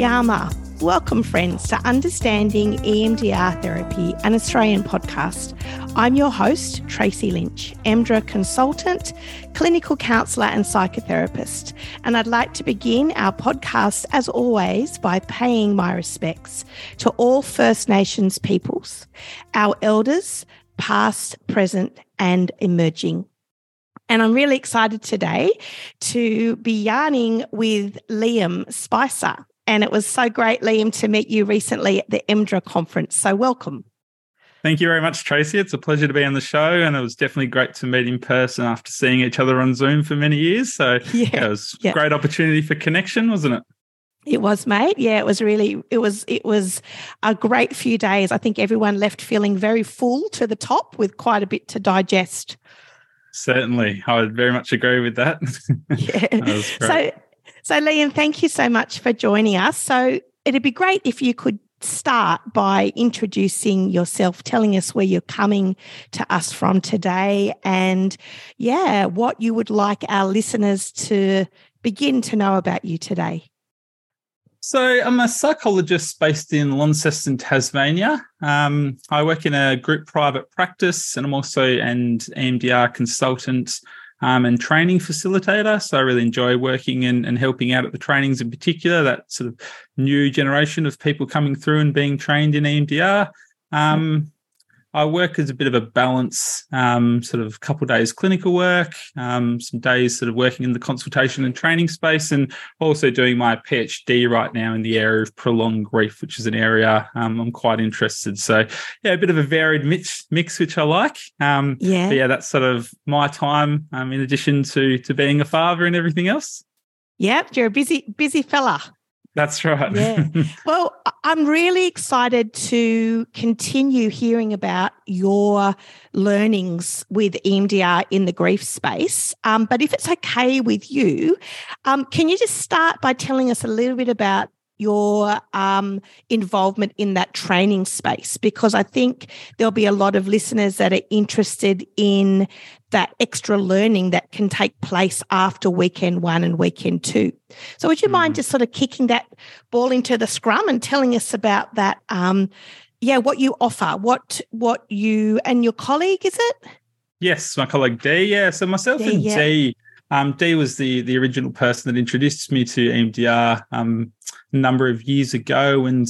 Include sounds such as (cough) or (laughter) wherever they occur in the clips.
Yama. Welcome, friends, to Understanding EMDR Therapy, an Australian podcast. I'm your host, Tracy Lynch, EMDRA consultant, clinical counsellor, and psychotherapist. And I'd like to begin our podcast, as always, by paying my respects to all First Nations peoples, our elders, past, present, and emerging. And I'm really excited today to be yarning with Liam Spicer. And it was so great, Liam, to meet you recently at the EMDRA conference. So welcome. Thank you very much, Tracy. It's a pleasure to be on the show, and it was definitely great to meet in person after seeing each other on Zoom for many years. So (laughs) yeah, yeah it was yeah. great opportunity for connection, wasn't it? It was, mate. Yeah, it was really. It was. It was a great few days. I think everyone left feeling very full to the top with quite a bit to digest. Certainly, I would very much agree with that. (laughs) yeah. that so, so Liam, thank you so much for joining us. So it'd be great if you could start by introducing yourself, telling us where you're coming to us from today, and yeah, what you would like our listeners to begin to know about you today. So, I'm a psychologist based in Launceston, Tasmania. Um, I work in a group private practice, and I'm also an EMDR consultant um, and training facilitator. So, I really enjoy working and, and helping out at the trainings in particular, that sort of new generation of people coming through and being trained in EMDR. Um, I work as a bit of a balance, um, sort of a couple of days clinical work, um, some days sort of working in the consultation and training space, and also doing my PhD right now in the area of prolonged grief, which is an area um, I'm quite interested. So, yeah, a bit of a varied mix, mix which I like. Um, yeah, yeah, that's sort of my time. Um, in addition to to being a father and everything else. Yep, you're a busy busy fella. That's right. yeah. (laughs) Well, I'm really excited to continue hearing about your learnings with EMDR in the grief space. Um, but if it's okay with you, um, can you just start by telling us a little bit about your um, involvement in that training space because I think there'll be a lot of listeners that are interested in that extra learning that can take place after weekend one and weekend two. So, would you mm. mind just sort of kicking that ball into the scrum and telling us about that? Um, yeah, what you offer, what what you and your colleague is it? Yes, my colleague Dee. Yeah, so myself Dee, and yeah. Dee. Um, Dee was the the original person that introduced me to EMDR um, number of years ago, and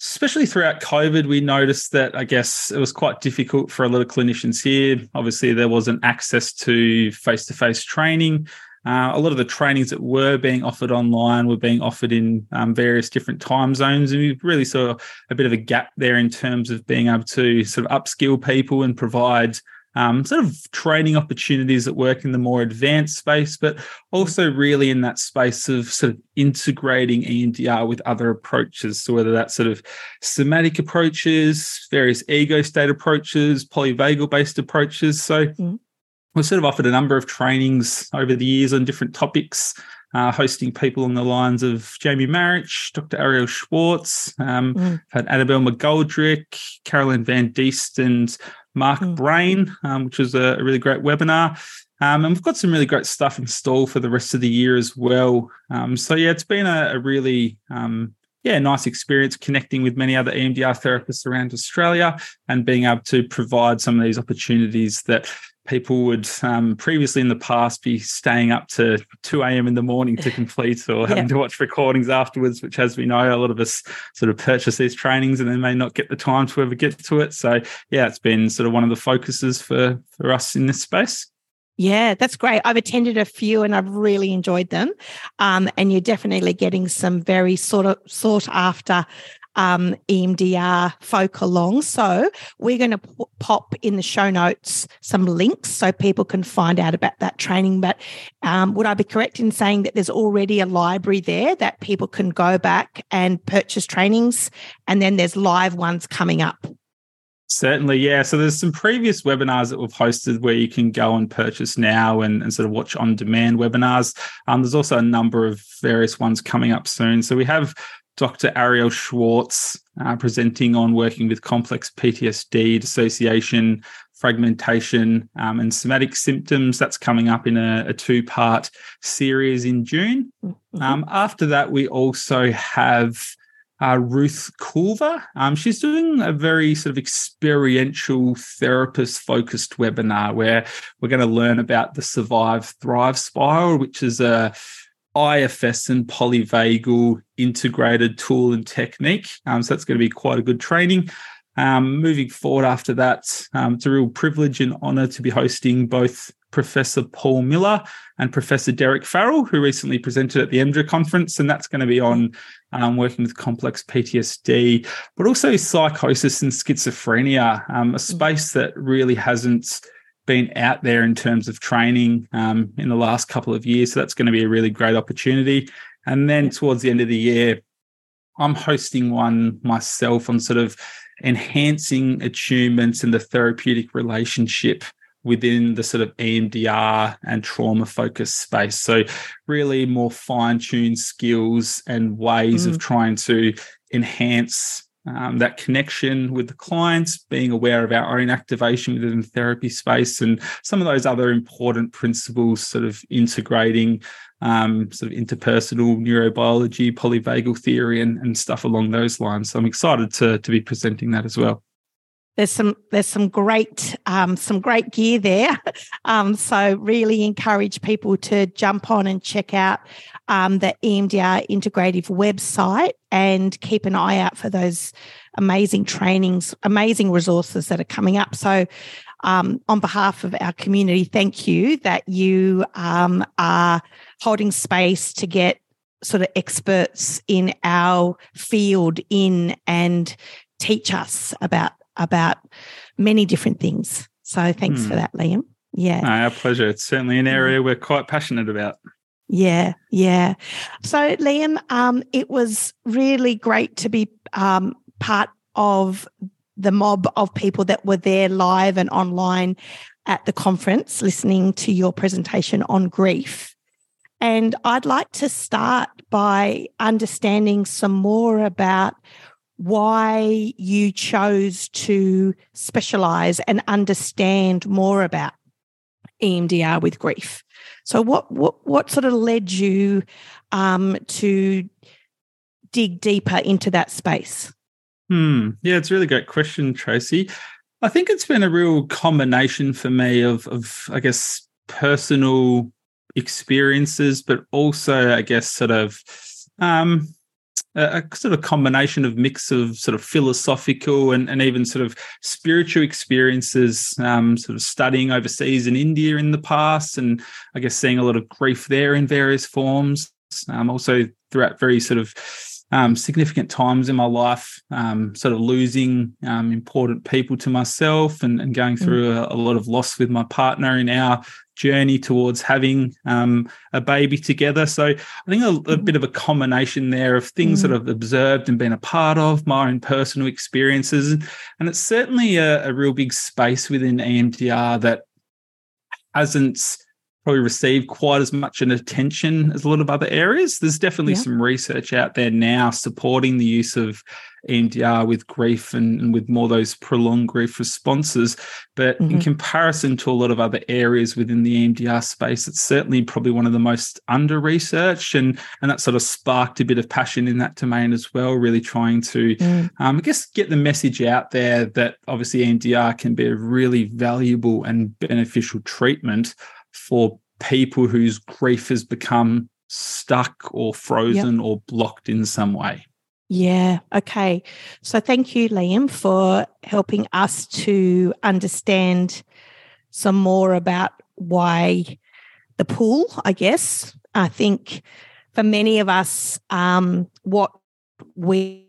especially throughout COVID, we noticed that I guess it was quite difficult for a lot of clinicians here. Obviously, there wasn't access to face to face training. Uh, a lot of the trainings that were being offered online were being offered in um, various different time zones, and we really saw a bit of a gap there in terms of being able to sort of upskill people and provide um, sort of training opportunities that work in the more advanced space, but also really in that space of sort of integrating EMDR with other approaches. So whether that's sort of somatic approaches, various ego state approaches, polyvagal based approaches. So mm. we've sort of offered a number of trainings over the years on different topics. Uh, hosting people on the lines of Jamie Marich, Dr. Arielle Schwartz, um, mm. had Annabel McGoldrick, Carolyn Van Diest, and Mark mm. Brayne, um, which was a, really great webinar. Um, and we've got some really great stuff installed for the rest of the year as well. Um, so yeah, it's been a, a really um, yeah nice experience connecting with many other EMDR therapists around Australia and being able to provide some of these opportunities that people would um, previously in the past be staying up to 2 a.m. in the morning to (laughs) complete or having yeah. to watch recordings afterwards, which, as we know, a lot of us sort of purchase these trainings and then may not get the time to ever get to it. So, yeah, it's been sort of one of the focuses for, for us in this space. Yeah, that's great. I've attended a few and I've really enjoyed them. Um, and you're definitely getting some very sort of sought after um, EMDR folk along. So we're going to p- pop in the show notes some links so people can find out about that training. But um, would I be correct in saying that there's already a library there that people can go back and purchase trainings, and then there's live ones coming up? Certainly, yeah. So there's some previous webinars that we've hosted where you can go and purchase now and, and sort of watch on demand webinars. Um, there's also a number of various ones coming up soon. So we have Dr. Arielle Schwartz uh, presenting on working with complex PTSD, dissociation, fragmentation, um, and somatic symptoms. That's coming up in a, a two part series in June. Mm-hmm. Um, after that, we also have uh, Ruth Culver. Um, she's doing a very sort of experiential therapist focused webinar where we're going to learn about the Survive Thrive Spiral, which is a IFS and polyvagal integrated tool and technique. Um, so that's going to be quite a good training. Um, moving forward after that, um, it's a real privilege and honour to be hosting both Professor Paul Miller and Professor Derek Farrell, who recently presented at the EMDRA conference, and that's going to be on um, working with complex PTSD, but also psychosis and schizophrenia, um, a space that really hasn't been out there in terms of training um, in the last couple of years. So that's going to be a really great opportunity. And then towards the end of the year, I'm hosting one myself on sort of enhancing attunements and the therapeutic relationship within the sort of EMDR and trauma focused space. So, really more fine tuned skills and ways mm. of trying to enhance um, that connection with the clients, being aware of our own activation within the therapy space, and some of those other important principles, sort of integrating um, sort of interpersonal neurobiology, polyvagal theory, and, and stuff along those lines. So I'm excited to to be presenting that as well there's some there's some great um, some great gear there. (laughs) Um, so really encourage people to jump on and check out um, the EMDR Integrative website and keep an eye out for those amazing trainings, amazing resources that are coming up. So. Um, on behalf of our community, thank you that you um, are holding space to get sort of experts in our field in and teach us about about many different things. So thanks hmm. for that, Liam. Yeah. No, our pleasure. It's certainly an area we're quite passionate about. Yeah, yeah. So, Liam, um, it was really great to be um, part of the mob of people that were there live and online at the conference listening to your presentation on grief. And I'd like to start by understanding some more about why you chose to specialize and understand more about EMDR with grief. So, what what what sort of led you um, to dig deeper into that space? Hmm. Yeah, it's a really great question, Tracy. I think it's been a real combination for me of, of I guess, personal experiences, but also, I guess, sort of um, a, a, sort of combination of mix of sort of philosophical and, and even sort of spiritual experiences, um, sort of studying overseas in India in the past, and I guess seeing a lot of grief there in various forms. Um, also throughout very sort of um, significant times in my life, um, sort of losing um, important people to myself and, and going mm. through mm. a, a, lot of loss with my partner in our journey towards having um, a baby together. So I think a, a, mm-hmm. bit of a combination there of things mm. that I've observed and been a part of, my own personal experiences. And it's certainly a, a real big space within EMDR that hasn't probably receive quite as much an attention as a lot of other areas. There's definitely yeah. some research out there now supporting the use of EMDR with grief and, and with more those prolonged grief responses. But mm-hmm. in comparison to a lot of other areas within the EMDR space, it's certainly probably one of the most under researched. And, and that sort of sparked a bit of passion in that domain as well, really trying to, mm. um, I guess, get the message out there that obviously EMDR can be a really valuable and beneficial treatment for people whose grief has become stuck or frozen yep. or blocked in some way. Yeah. Okay. So thank you, Liam, for helping us to understand some more about why the pool, I guess. I think for many of us, um, what we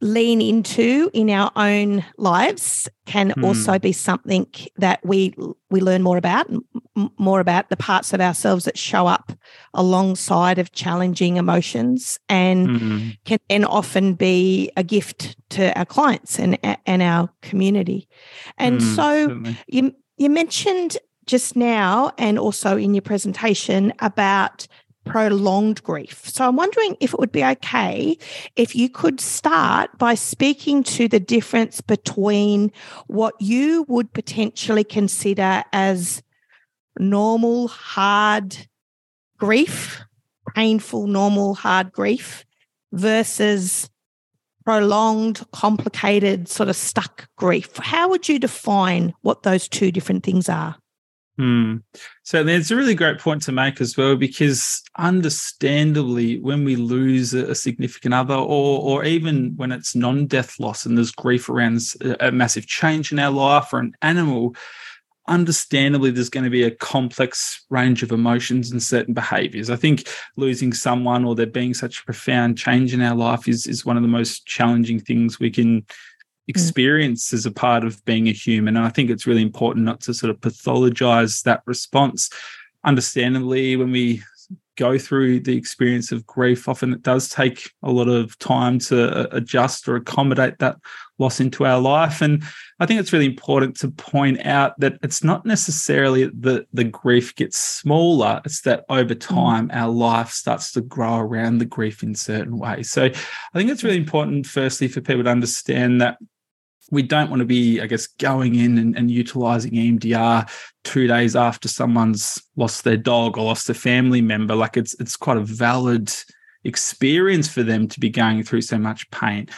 lean into in our own lives can mm. also be something that we we learn more about more about the parts of ourselves that show up alongside of challenging emotions and mm. can then often be a gift to our clients and and our community and mm, so certainly. you you mentioned just now and also in your presentation about prolonged grief. So I'm wondering if it would be okay if you could start by speaking to the difference between what you would potentially consider as normal, hard grief, painful, normal, hard grief versus prolonged, complicated, sort of stuck grief. How would you define what those two different things are? Hmm. So it's a really great point to make as well, because understandably, when we lose a significant other, or or even when it's non-death loss and there's grief around a massive change in our life or an animal, understandably there's going to be a complex range of emotions and certain behaviors. I think losing someone or there being such a profound change in our life is is one of the most challenging things we can Mm. Experience as a part of being a human. And I think it's really important not to sort of pathologize that response. Understandably, when we go through the experience of grief, often it does take a lot of time to uh, adjust or accommodate that loss into our life. And I think it's really important to point out that it's not necessarily that the grief gets smaller, it's that over mm. time mm. our life starts to grow around the grief in certain ways. So I think it's really important, firstly, for people to understand that we don't want to be, I guess, going in and, and, utilizing EMDR two days after someone's lost their dog or lost a family member. Like it's it's quite a valid experience for them to be going through so much pain.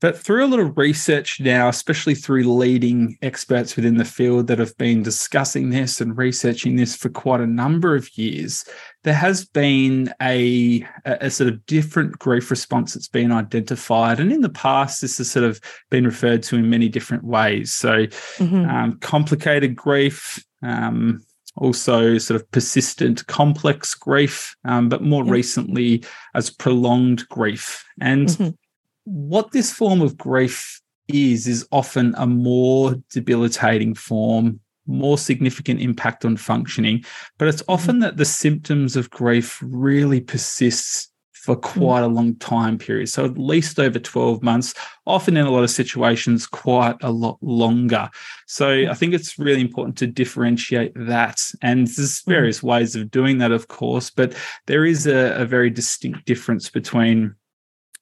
But through a lot of research now, especially through leading experts within the field that have been discussing this and researching this for quite a number of years, there has been a, a sort of different grief response that's been identified. And in the past, this has sort of been referred to in many different ways. So, mm-hmm. um, complicated grief, um, also sort of persistent complex grief, um, but more recently as prolonged grief. And mm-hmm what this form of grief is, is often a more debilitating form, more significant impact on functioning. But it's mm-hmm. often that the symptoms of grief really persists for quite a long time period. So at least over 12 months, often in a lot of situations, quite a lot longer. So I think it's really important to differentiate that. And there's mm. various ways of doing that, of course, but there is a, a very distinct difference between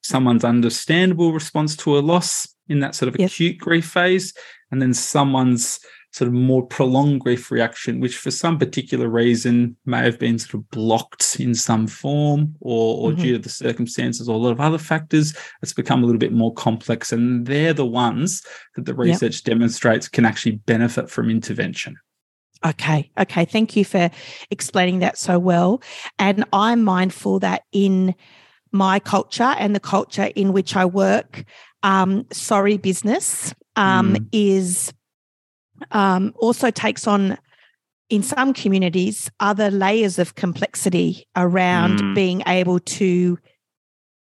someone's understandable response to a loss in that sort of yes. acute grief phase, and then someone's sort of more prolonged grief reaction, which for some particular reason may have been sort of blocked in some form or, or mm-hmm. due to the circumstances or a lot of other factors, it's become a little bit more complex. And they're the ones that the research yep. demonstrates can actually benefit from intervention. Okay. Okay. Thank you for explaining that so well. And I'm mindful that in my culture and the culture in which I work, um, sorry business um, mm. is um, also takes on in some communities other layers of complexity around mm. being able to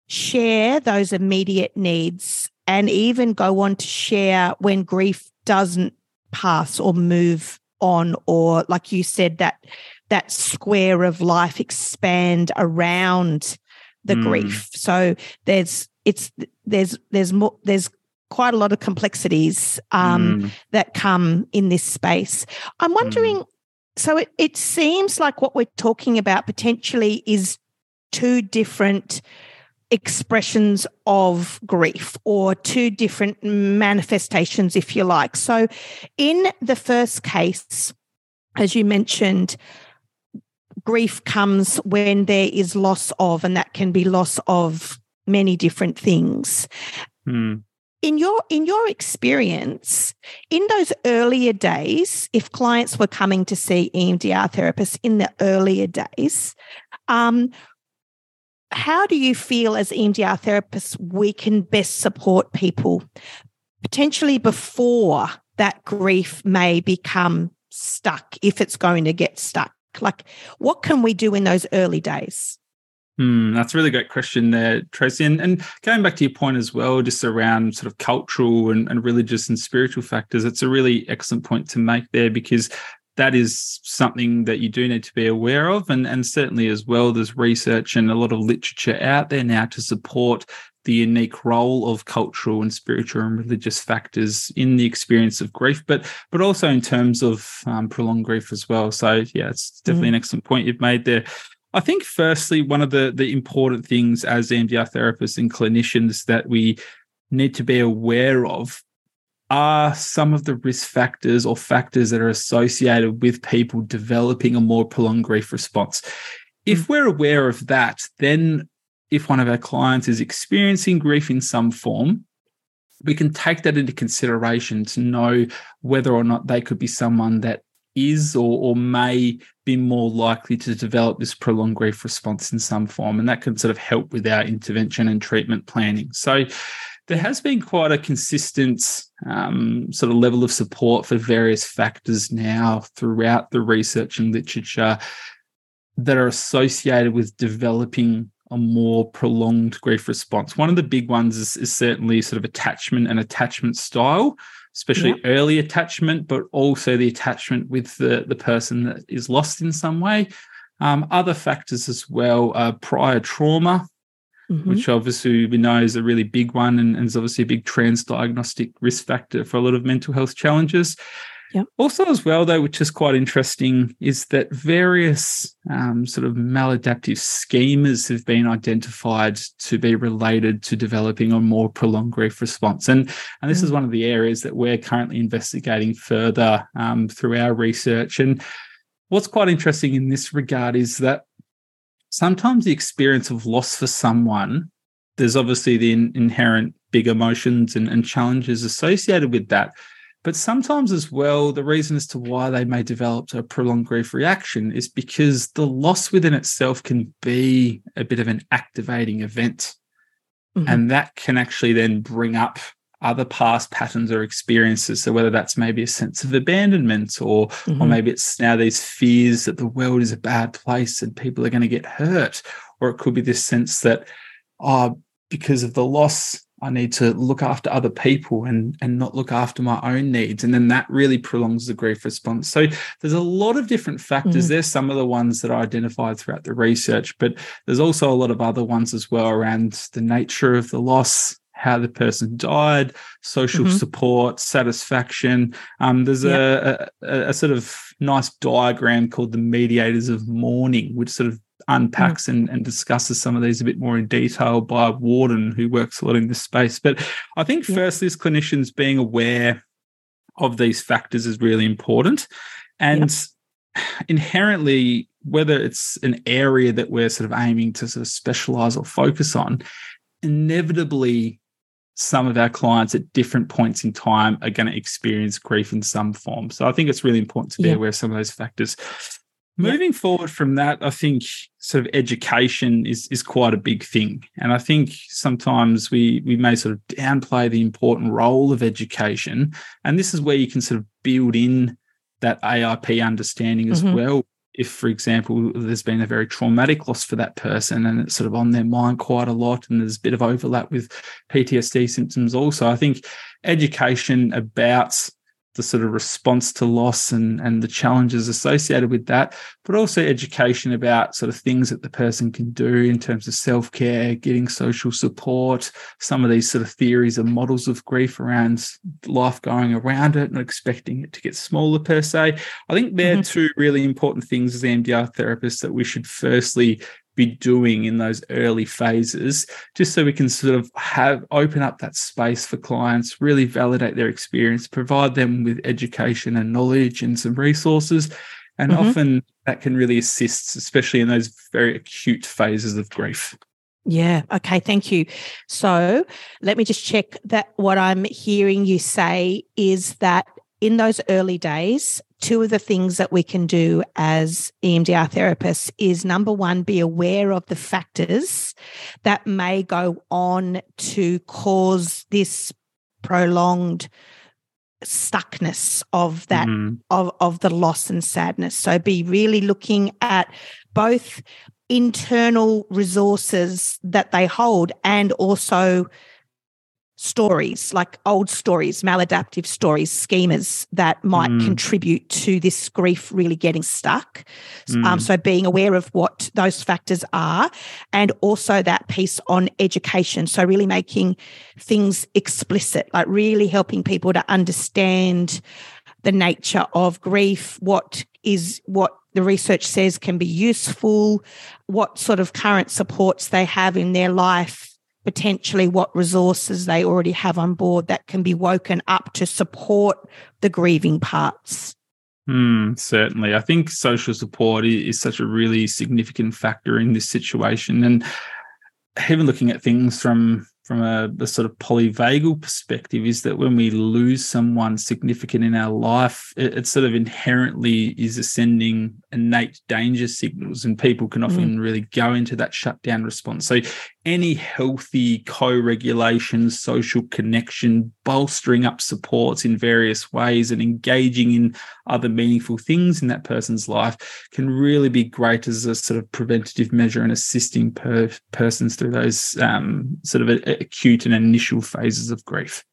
share those immediate needs and even go on to share when grief doesn't pass or move on or like you said that that square of life expand around the mm. grief. So there's it's there's there's more there's quite a lot of complexities um, mm. that come in this space. I'm wondering. Mm. So it it seems like what we're talking about potentially is two different expressions of grief or two different manifestations, if you like. So, in the first case, as you mentioned, grief comes when there is loss of, and that can be loss of many different things. Mm. In your in your experience, in those earlier days, if clients were coming to see EMDR therapists in the earlier days, um, how do you feel as EMDR therapists we can best support people potentially before that grief may become stuck if it's going to get stuck? Like, what can we do in those early days? Hmm, that's a really great question there, Tracy. And, and, going back to your point as well, just around sort of cultural and, and religious and spiritual factors, it's a really excellent point to make there because that is something that you do need to be aware of. And, and certainly as well, there's research and a lot of literature out there now to support the unique role of cultural and spiritual and religious factors in the experience of grief, but but also in terms of um, prolonged grief as well. So yeah, it's definitely mm. an excellent point you've made there. I think, firstly, one of the, the important things as EMDR therapists and clinicians that we need to be aware of are some of the risk factors or factors that are associated with people developing a more prolonged grief response. If mm. we're aware of that, then if one of our clients is experiencing grief in some form, we can take that into consideration to know whether or not they could be someone that is or, or may be more likely to develop this prolonged grief response in some form. And that can sort of help with our intervention and treatment planning. So there has been quite a consistent um, sort of level of support for various factors now throughout the research and literature that are associated with developing a more prolonged grief response. One of the big ones is, is certainly sort of attachment and attachment style especially yep. early attachment, but also the attachment with the, the person that is lost in some way. Um, other factors as well are prior trauma, mm-hmm. which obviously we know is a really big one and, and is obviously a big transdiagnostic risk factor for a lot of mental health challenges. Yep. Also, as well, though, which is quite interesting, is that various um, sort of maladaptive schemas have been identified to be related to developing a more prolonged grief response. And, and this mm. is one of the areas that we're currently investigating further um, through our research. And what's quite interesting in this regard is that sometimes the experience of loss for someone, there's obviously the in- inherent big emotions and, and challenges associated with that but sometimes, as well, the reason as to why they may develop a prolonged grief reaction is because the loss within itself can be a bit of an activating event. Mm-hmm. And that can actually then bring up other past patterns or experiences. So whether that's maybe a sense of abandonment or mm-hmm. or maybe it's now these fears that the world is a bad place and people are going to get hurt. Or it could be this sense that, oh, because of the loss, I need to look after other people and and not look after my own needs. And then that really prolongs the grief response. So there's a lot of different factors. Mm. There's some of the ones that I identified throughout the research, but there's also a lot of other ones as well around the nature of the loss, how the person died, social mm-hmm. support, satisfaction. Um, there's yep. a, a, a, sort of nice diagram called the mediators of mourning, which sort of unpacks mm. and, and discusses some of these a bit more in detail by Worden, who works a lot in this space. But I think, yeah. firstly, as clinicians, being aware of these factors is really important. And yep. inherently, whether it's an area that we're sort of aiming to sort of specialize or focus on, inevitably some of our clients at different points in time are going to experience grief in some form. So I think it's really important to be aware of some of those factors. Moving forward from that, I think sort of education is is quite a big thing, and I think sometimes we we may sort of downplay the important role of education, and this is where you can sort of build in that AIP understanding as mm-hmm. well. If, for example, there's been a very traumatic loss for that person and it's sort of on their mind quite a lot, and there's a bit of overlap with PTSD symptoms also, I think education about the sort of response to loss and and the challenges associated with that but also education about sort of things that the person can do in terms of self-care getting social support some of these sort of theories and models of grief around life going around it and expecting it to get smaller per se i think they're mm-hmm. two really important things as emdr therapists that we should firstly be doing in those early phases, just so we can sort of have open up that space for clients, really validate their experience, provide them with education and knowledge and some resources. And mm-hmm. often that can really assist, especially in those very acute phases of grief. Yeah. Okay. Thank you. So let me just check that what I'm hearing you say is that in those early days, two of the things that we can do as EMDR therapists is number one, be aware of the factors that may go on to cause this prolonged stuckness of that mm-hmm. of of the loss and sadness so be really looking at both internal resources that they hold and also stories, like old stories, maladaptive stories, schemas that might mm. contribute to this grief really getting stuck. Mm. Um, so being aware of what those factors are and also that piece on education. So really making things explicit, like really helping people to understand the nature of grief, what is what the research says can be useful, what sort of current supports they have in their life, potentially what resources they already have on board that can be woken up to support the grieving parts. Mm, certainly. I think social support is such a really significant factor in this situation. And even looking at things from from a, a, sort of polyvagal perspective is that when we lose someone significant in our life, it, it, sort of inherently is ascending innate danger signals, and people can often mm. really go into that shutdown response. So, any healthy co-regulation, social connection, bolstering up supports in various ways, and engaging in other meaningful things in that person's life can really be great as a sort of preventative measure and assisting per, persons through those um, sort of a, acute and initial phases of grief.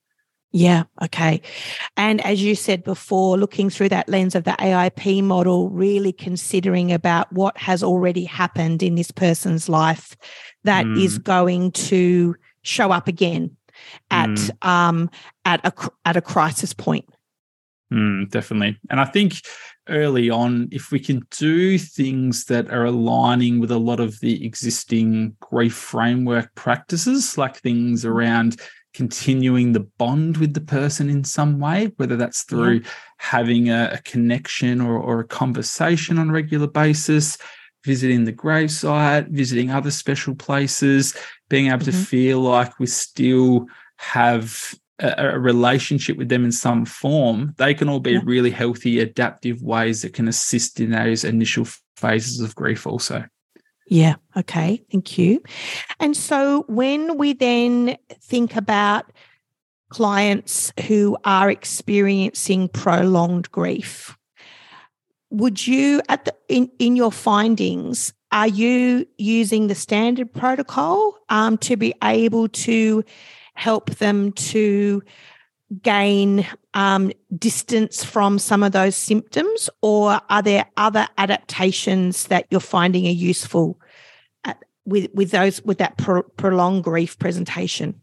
Yeah, okay. And as you said before, looking through that lens of the AIP model, really considering about what has already happened in this person's life that mm. is going to show up again at mm. um at a at a crisis point. Mm, definitely. And I think early on, if we can do things that are aligning with a lot of the existing grief framework practices, like things mm-hmm. around continuing the bond with the person in some way, whether that's through yeah. having a, a connection or, or a conversation on a regular basis, visiting the gravesite, visiting other special places, being able mm-hmm. to feel like we still have a, a, relationship with them in some form, they can all be yeah. really healthy, adaptive ways that can assist in those initial phases of grief, also. Yeah. Okay. Thank you. And so when we then think about clients who are experiencing prolonged grief, would you at the in, in your findings are you using the standard protocol um, to be able to help them to gain um, distance from some of those symptoms, or are there other adaptations that you're finding are useful at, with with those with that pro- prolonged grief presentation?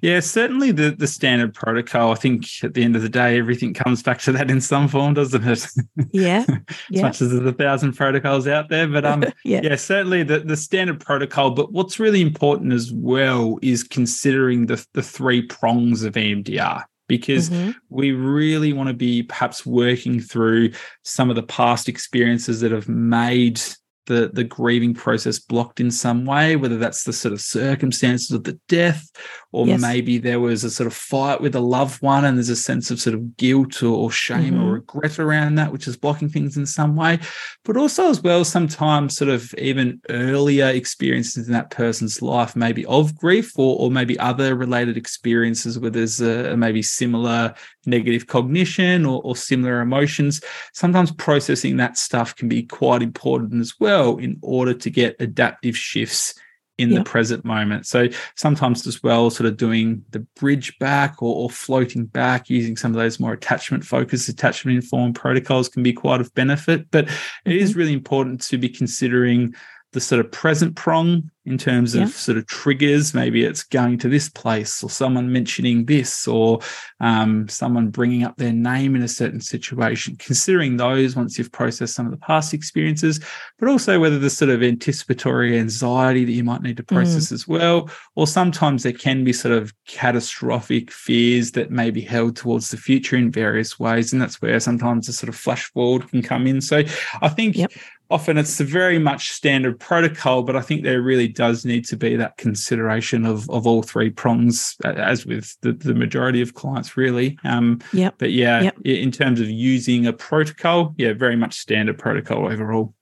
Yeah, certainly the the standard protocol. I think at the end of the day, everything comes back to that in some form, doesn't it? Yeah. (laughs) as yeah. much as there's a thousand protocols out there, but um, (laughs) yeah. yeah, certainly the the standard protocol. But what's really important as well is considering the the three prongs of EMDR because mm-hmm. we really want to be perhaps working through some of the past experiences that have made the the grieving process blocked in some way, whether that's the sort of circumstances of the death, or yes. maybe there was a sort of fight with a loved one and there's a sense of sort of guilt or, or shame mm-hmm. or regret around that, which is blocking things in some way. But also as well, sometimes sort of even earlier experiences in that person's life, maybe of grief or, or maybe other related experiences where there's a, maybe similar negative cognition or, or similar emotions. Sometimes processing that stuff can be quite important as well in order to get adaptive shifts in yeah. the present moment. So sometimes as well, sort of doing the bridge back or, or, floating back using some of those more attachment focused, attachment informed protocols can be quite of benefit. But it is mm-hmm. really important to be considering the sort of present prong in terms of yeah. sort of triggers. Maybe it's going to this place or someone mentioning this or um, someone bringing up their name in a certain situation. Considering those once you've processed some of the past experiences, but also whether the sort of anticipatory anxiety that you might need to process mm. as well. Or sometimes there can be sort of catastrophic fears that may be held towards the future in various ways. And that's where sometimes a sort of flash forward can come in. So I think. Yep often it's a very much standard protocol, but I think there really does need to be that consideration of of all three prongs, as with the, the majority of clients, really. Um, yeah. But yeah, yep. in terms of using a protocol, yeah, very much standard protocol overall.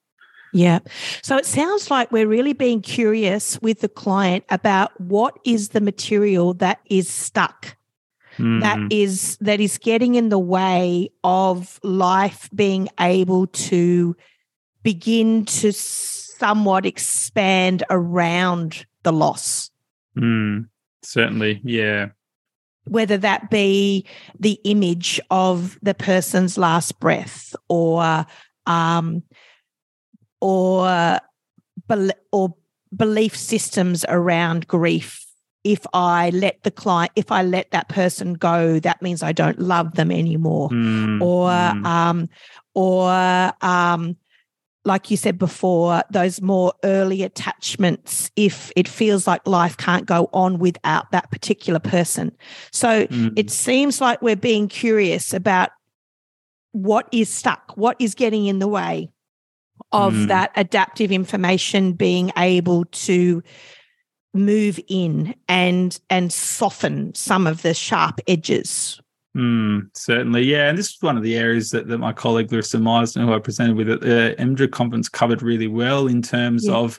Yeah. So it sounds like we're really being curious with the client about what is the material that is stuck. That is that is getting in the way of life being able to begin to somewhat expand around the loss. Mm, certainly, yeah. Whether that be the image of the person's last breath or um, or or belief systems around grief if I let the client, if I let that person go, that means I don't love them anymore. Mm, or, mm. um, or, um, like you said before, those more early attachments, if it feels like life can't go on without that particular person. So Mm. it seems like we're being curious about what is stuck, what is getting in the way of Mm. that adaptive information being able to move in and and soften some of the sharp edges Mm, certainly, yeah. And this is one of the areas that, that my colleague Larissa Meisner, who I presented with at the EMDRA conference, covered really well in terms Yeah. of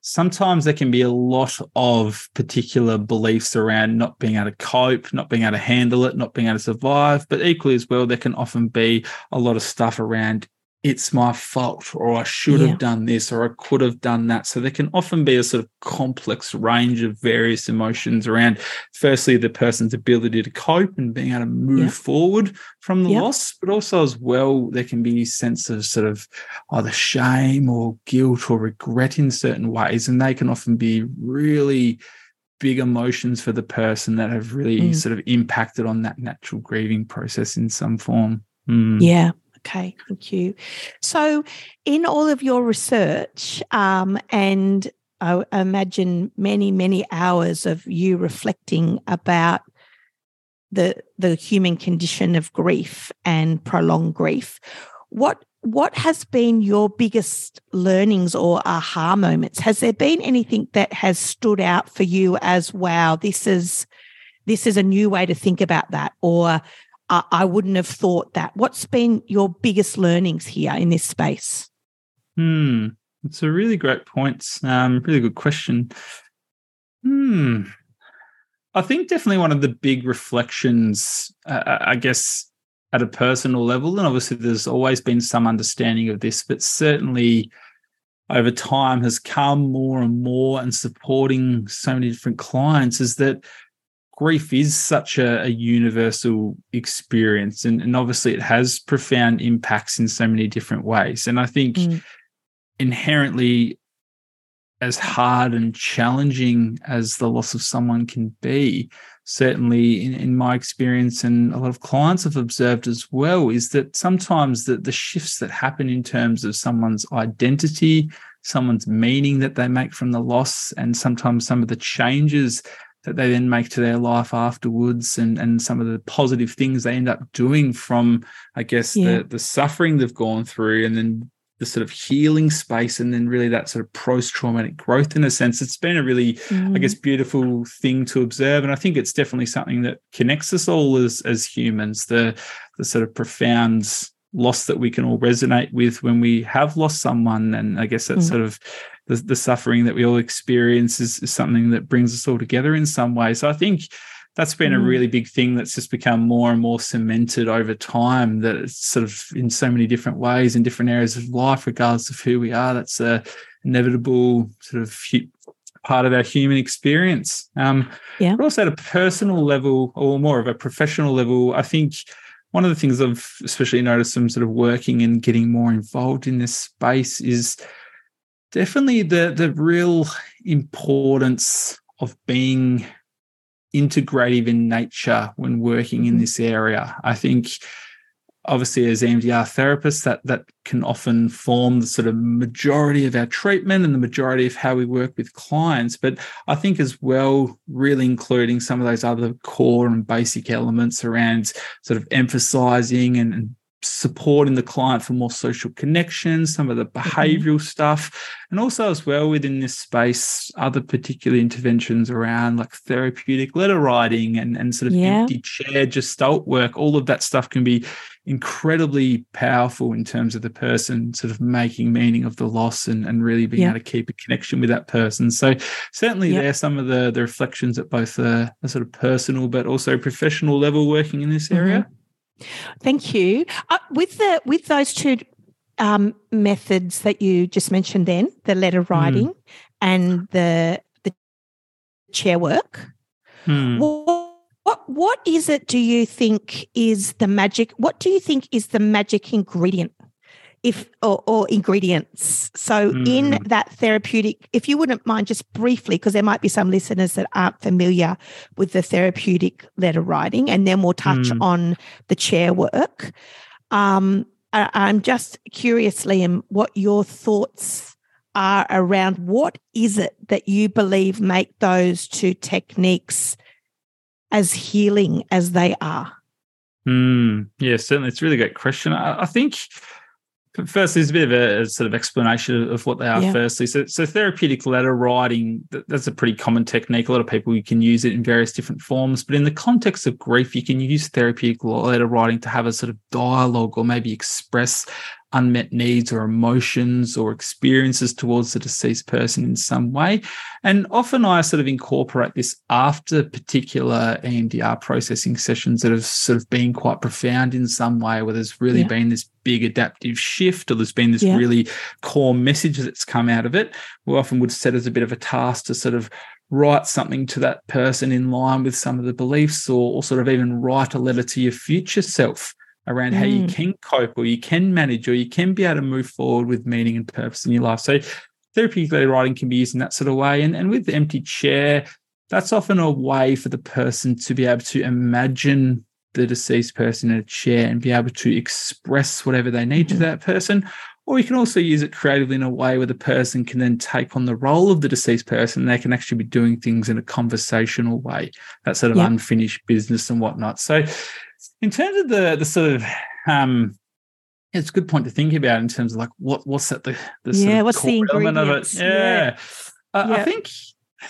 sometimes there can be a lot of particular beliefs around not being able to cope, not being able to handle it, not being able to survive. But equally as well, there can often be a lot of stuff around it's my fault, or I should Yeah. have done this, or I could have done that. So there can often be a sort of complex range of various emotions around firstly the person's ability to cope and being able to move Yeah. forward from the Yeah. loss but also as well there can be a sense of sort of either shame or guilt or regret in certain ways and they can often be really big emotions for the person that have really Mm. sort of impacted on that natural grieving process in some form Mm. Yeah. Okay. Thank you. So, in all of your research, um, and I imagine many, many hours of you reflecting about the the human condition of grief and prolonged grief, what what has been your biggest learnings or aha moments? Has there been anything that has stood out for you as wow, this is this is a new way to think about that, or I, wouldn't have thought that. What's been your biggest learnings here in this space? Hmm. It's a really great point. Um, really good question. Hmm. I think definitely one of the big reflections, uh, I guess, at a personal level, and obviously there's always been some understanding of this, but certainly over time has come more and more and supporting so many different clients is that grief is such a, a universal experience and, and obviously it has profound impacts in so many different ways and i think Mm. inherently as hard and challenging as the loss of someone can be certainly in, in my experience and a lot of clients have observed as well is that sometimes the, the shifts that happen in terms of someone's identity someone's meaning that they make from the loss and sometimes some of the changes that they then make to their life afterwards and and some of the positive things they end up doing from i guess Yeah. the the suffering they've gone through and then the sort of healing space and then really that sort of post-traumatic growth in a sense it's been a really i Mm. guess beautiful thing to observe and i think it's definitely something that connects us all as as humans the the sort of profound loss that we can all resonate with when we have lost someone and i guess that Mm. sort of the, the suffering that we all experience is, is something that brings us all together in some way so i think that's been a Mm. really big thing that's just become more and more cemented over time that it's sort of in so many different ways in different areas of life regardless of who we are that's a inevitable sort of hu- part of our human experience um Yeah. but also at a personal level or more of a professional level i think one of the things i've especially noticed from sort of working and getting more involved in this space is definitely the the real importance of being integrative in nature when working in Mhm. this area. I think obviously as EMDR therapists that that can often form the sort of majority of our treatment and the majority of how we work with clients but I think as well really including some of those other core and basic elements around sort of emphasizing and, supporting the client for more social connections, some of the mm-hmm. behavioral stuff, and also as well within this space, other particular interventions around like therapeutic letter writing and, and sort of Yeah. empty chair gestalt work. All of that stuff can be incredibly powerful in terms of the person sort of making meaning of the loss and, and really being Yeah. able to keep a connection with that person. So certainly Yep. there are some of the, the reflections at both a, a sort of personal but also professional level working in this area. Thank you. Uh, with the with those two um, methods that you just mentioned, then the letter writing and the the chair work. Hmm. What, what what is it? Do you think is the magic? What do you think is the magic ingredient if or, or ingredients. So mm. in that therapeutic, if you wouldn't mind just briefly, because there might be some listeners that aren't familiar with the therapeutic letter writing, and then we'll touch mm. on the chair work. Um, I, I'm just curious, Liam, what your thoughts are around what is it that you believe make those two techniques as healing as they are? Mm, yeah, certainly. It's a really great question. I, I think first there's a bit of a, a, sort of explanation of what they are yeah. firstly so, so therapeutic letter writing that's a pretty common technique a lot of people you can use it in various different forms but in the context of grief you can use therapeutic letter writing to have a sort of dialogue or maybe express unmet needs or emotions or experiences towards the deceased person in some way. And often I sort of incorporate this after particular EMDR processing sessions that have sort of been quite profound in some way, where there's really yeah. been this big adaptive shift or there's been this yeah. really core message that's come out of it. We often would set as a bit of a task to sort of write something to that person in line with some of the beliefs or, or sort of even write a letter to your future self around mm. how you mm. can cope or you can manage or you can be able to move forward with meaning and purpose in your life. So therapeutic writing can be used in that sort of way. And, and with the empty chair, that's often a way for the person to be able to imagine the deceased person in a chair and be able to express whatever they need to that person. Or you can also use it creatively in a way where the person can then take on the role of the deceased person. They can actually be doing things in a conversational way, that sort of yep. unfinished business and whatnot. So in terms of the the sort of um, it's a good point to think about in terms of like what what's that the, the yeah what's the element of it yeah, yeah. Uh, yeah. I think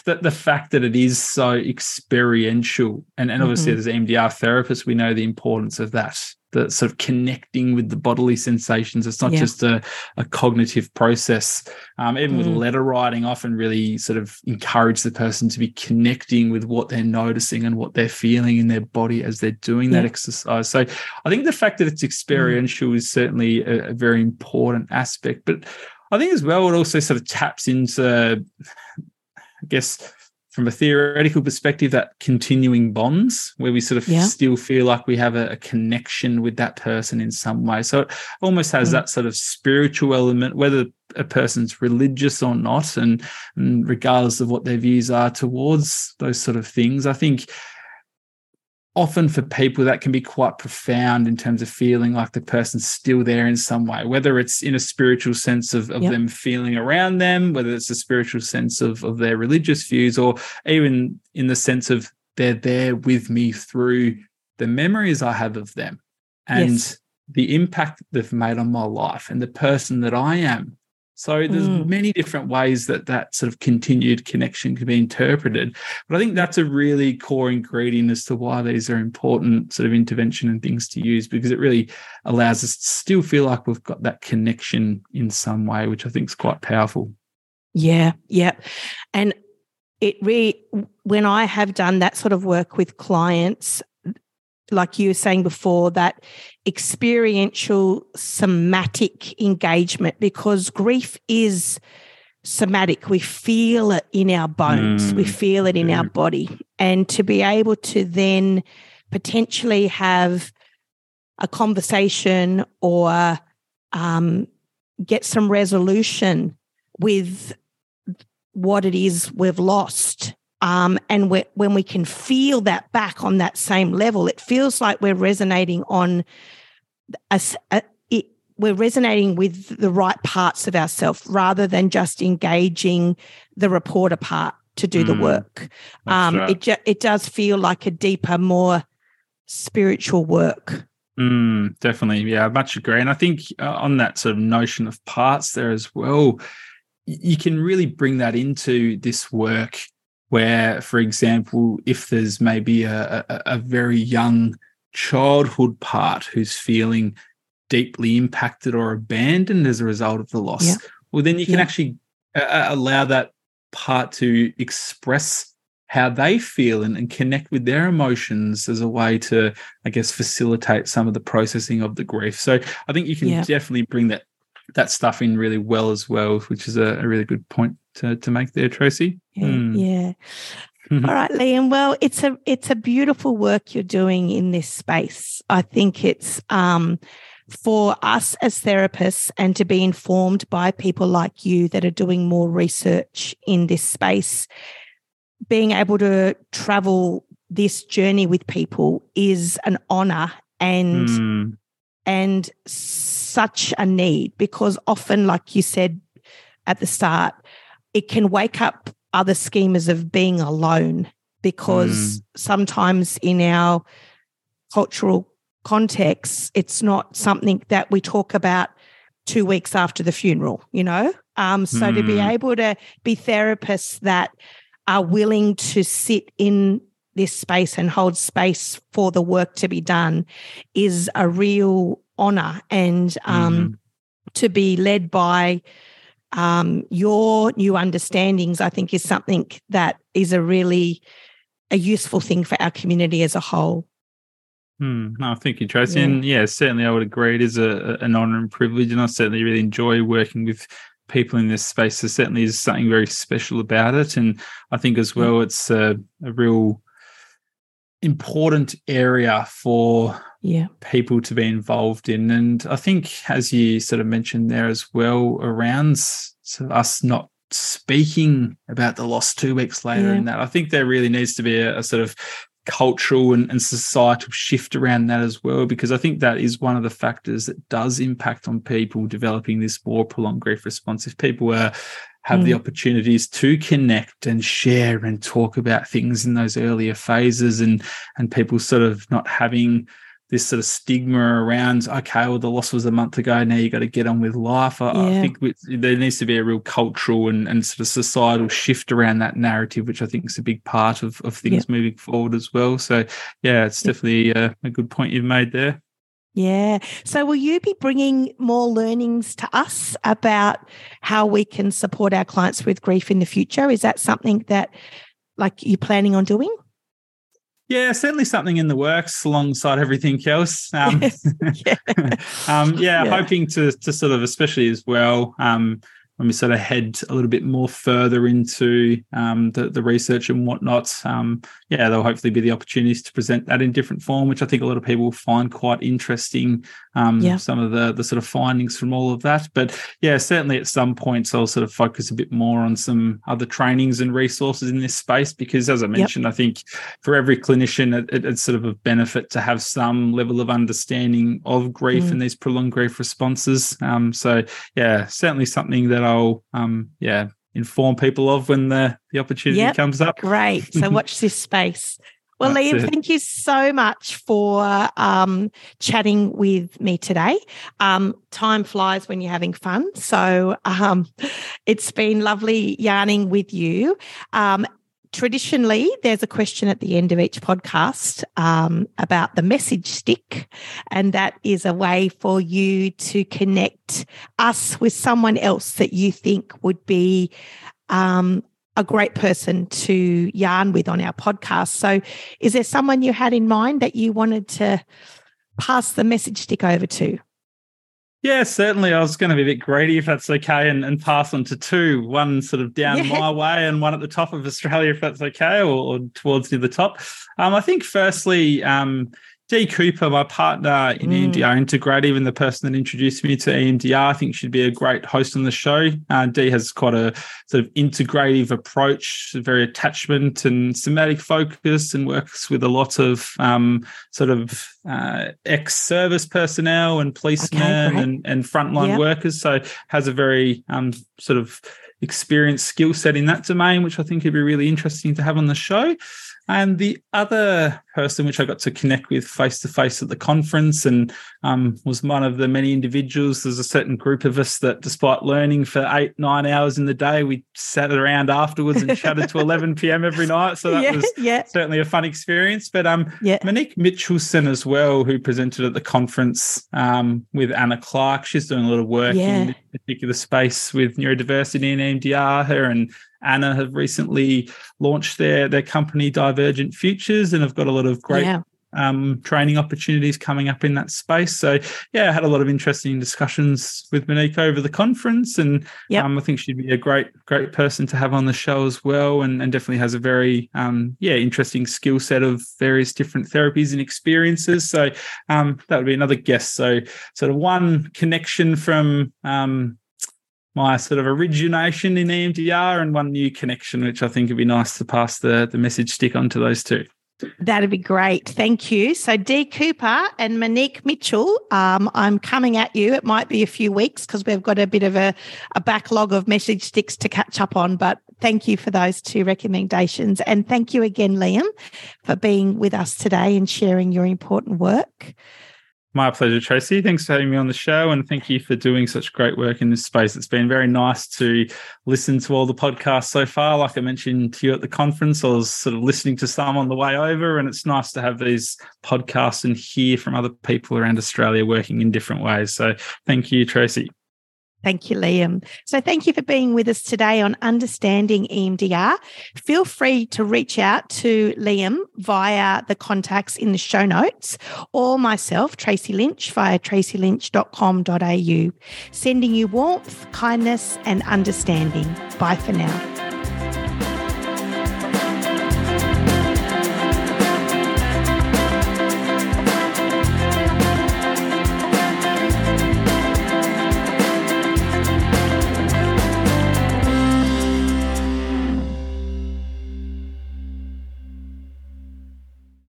that the fact that it is so experiential and, and obviously mm-hmm. as EMDR therapists we know the importance of that the sort of connecting with the bodily sensations. It's not yeah. just a, a cognitive process. Um, even mm. with letter writing, often really sort of encourage the person to be connecting with what they're noticing and what they're feeling in their body as they're doing yeah. that exercise. So I think the fact that it's mm. experiential mm. is certainly a, a very important aspect. But I think as well, it also sort of taps into, I guess, from a theoretical perspective, that continuing bonds where we sort of yeah. still feel like we have a, a, connection with that person in some way. So it almost has mm. that sort of spiritual element, whether a person's religious or not, and, and regardless of what their views are towards those sort of things. I think often for people that can be quite profound in terms of feeling like the person's still there in some way whether it's in a spiritual sense of, of yep. them feeling around them whether it's a spiritual sense of, of their religious views or even in the sense of they're there with me through the memories i have of them and yes. the impact they've made on my life and the person that i am so there's mm. many different ways that that sort of continued connection can be interpreted. But I think that's a really core ingredient as to why these are important sort of intervention and things to use because it really allows us to still feel like we've got that connection in some way, which I think is quite powerful. Yeah, yeah. And it really, when I have done that sort of work with clients, like you were saying before, that experiential somatic engagement, because grief is somatic. We feel it in our bones, mm. we feel it in our body. And to be able to then potentially have a conversation or um, get some resolution with what it is we've lost um, and when we can feel that back on that same level, it feels like we're resonating on a, a it, we're resonating with the right parts of ourselves rather than just engaging the reporter part to do mm, the work. Um, right. It ju- it does feel like a deeper, more spiritual work. Mm, definitely, yeah, I much agree. And I think uh, on that sort of notion of parts there as well, you can really bring that into this work where, for example, if there's maybe a, a, a very young childhood part who's feeling deeply impacted or abandoned as a result of the loss, yeah. well, then you can yeah. actually uh, allow that part to express how they feel and, and, connect with their emotions as a way to, I guess, facilitate some of the processing of the grief. So I think you can yeah. definitely bring that that stuff in really well as well, which is a, a really good point to, to make there, Tracy. Yeah. Mm. yeah. All right, Liam. Well, it's a it's a beautiful work you're doing in this space. I think it's um, for us as therapists and to be informed by people like you that are doing more research in this space, being able to travel this journey with people is an honor and mm. and such a need because often like you said at the start it can wake up other schemas of being alone because mm. sometimes in our cultural context it's not something that we talk about two weeks after the funeral you know um, so mm. to be hmm. able to be therapists that are willing to sit in this space and hold space for the work to be done is a real honor and um, mm-hmm. to be led by um, your new understandings i think is something that is a really a useful thing for our community as a whole Hmm. No, thank you, Tracy. Yeah. And yeah, certainly I would agree. It is a, an honor and privilege, and I certainly really enjoy working with people in this space. There certainly is something very special about it, and I think as well, it's a, a real important area for yeah. people to be involved in. And I think, as you sort of mentioned there as well, around sort of us not speaking about the loss two weeks later yeah. and that, I think there really needs to be a, a sort of cultural and, and, societal shift around that as well, because I think that is one of the factors that does impact on people developing this more prolonged grief response. If people are have mm. the opportunities to connect and share and talk about things in those earlier phases and and people sort of not having this sort of stigma around okay well the loss was a month ago now you got to get on with life i, yeah. I think there needs to be a real cultural and, and sort of societal shift around that narrative which i think is a big part of, of things yeah. moving forward as well so yeah it's definitely a, a good point you've made there yeah. So, will you be bringing more learnings to us about how we can support our clients with grief in the future? Is that something that, like, you're planning on doing? Yeah, certainly something in the works alongside everything else. Um, (laughs) yeah. (laughs) um, yeah, yeah, hoping to to sort of, especially as well, um, when we sort of head a little bit more further into um, the, the research and whatnot, um, yeah, there'll hopefully be the opportunities to present that in different form, which I think a lot of people will find quite interesting. Um, yeah. Some of the the sort of findings from all of that, but yeah, certainly at some points I'll sort of focus a bit more on some other trainings and resources in this space because, as I mentioned, yep. I think for every clinician, it, it, it's sort of a benefit to have some level of understanding of grief mm. and these prolonged grief responses. Um, so yeah, certainly something that I'll um, yeah inform people of when the the opportunity yep. comes up. Great. So (laughs) watch this space. Well, That's Liam, it. thank you so much for um, chatting with me today. Um, time flies when you're having fun. So um, (laughs) it's been lovely yarning with you. Traditionally, there's a question at the end of each podcast um, about the message stick, and that is a way for you to connect us with someone else that you think would be um, a great person to yarn with on our podcast. So, is there someone you had in mind that you wanted to pass the message stick over to? Yeah, certainly. I was going to be a bit greedy if that's okay and, and pass on to two, one sort of down yeah. my way and one at the top of Australia, if that's okay, or, or towards near the top. Um, I think, firstly, um, Dee Cooper, my partner in mm. EMDR Integrative and the person that introduced me to EMDR, I think she'd be a great host on the show. Uh, Dee has quite a sort of integrative approach, very attachment and somatic focus, and works with a lot of um, sort of uh, ex-service personnel and policemen okay, and, and frontline yep. workers. So has a very um, sort of experienced skill set in that domain, which I think would be really interesting to have on the show. And the other person which I got to connect with face to face at the conference and um, was one of the many individuals. There's a certain group of us that, despite learning for eight, nine hours in the day, we sat around afterwards and chatted to (laughs) 11 p.m. every night. So that yeah, was yeah. certainly a fun experience. But um, yeah. Monique Mitchelson as well, who presented at the conference um, with Anna Clark, she's doing a lot of work in this particular space with neurodiversity and EMDR. Her and Anna have recently launched their their company Divergent Futures and have got a lot of great yeah. um, training opportunities coming up in that space. So, yeah, I had a lot of interesting discussions with Monique over the conference, and yep. um, I think she'd be a great, great person to have on the show as well, and, and definitely has a very, um, yeah, interesting skill set of various different therapies and experiences. So, um, that would be another guest. So, sort of one connection from um, my sort of origination in EMDR and one new connection, which I think would be nice to pass the, the message stick on to those two. That'd be great. Thank you. So, Dee Cooper and Monique Mitchell, um, I'm coming at you. It might be a few weeks because we've got a bit of a, a backlog of message sticks to catch up on. But thank you for those two recommendations. And thank you again, Liam, for being with us today and sharing your important work. My pleasure, Tracy. Thanks for having me on the show. And thank you for doing such great work in this space. It's been very nice to listen to all the podcasts so far. Like I mentioned to you at the conference, I was sort of listening to some on the way over, and it's nice to have these podcasts and hear from other people around Australia working in different ways. So thank you, Tracy. Thank you, Liam. So, thank you for being with us today on Understanding EMDR. Feel free to reach out to Liam via the contacts in the show notes or myself, Tracy Lynch, via tracylynch.com.au. Sending you warmth, kindness, and understanding. Bye for now.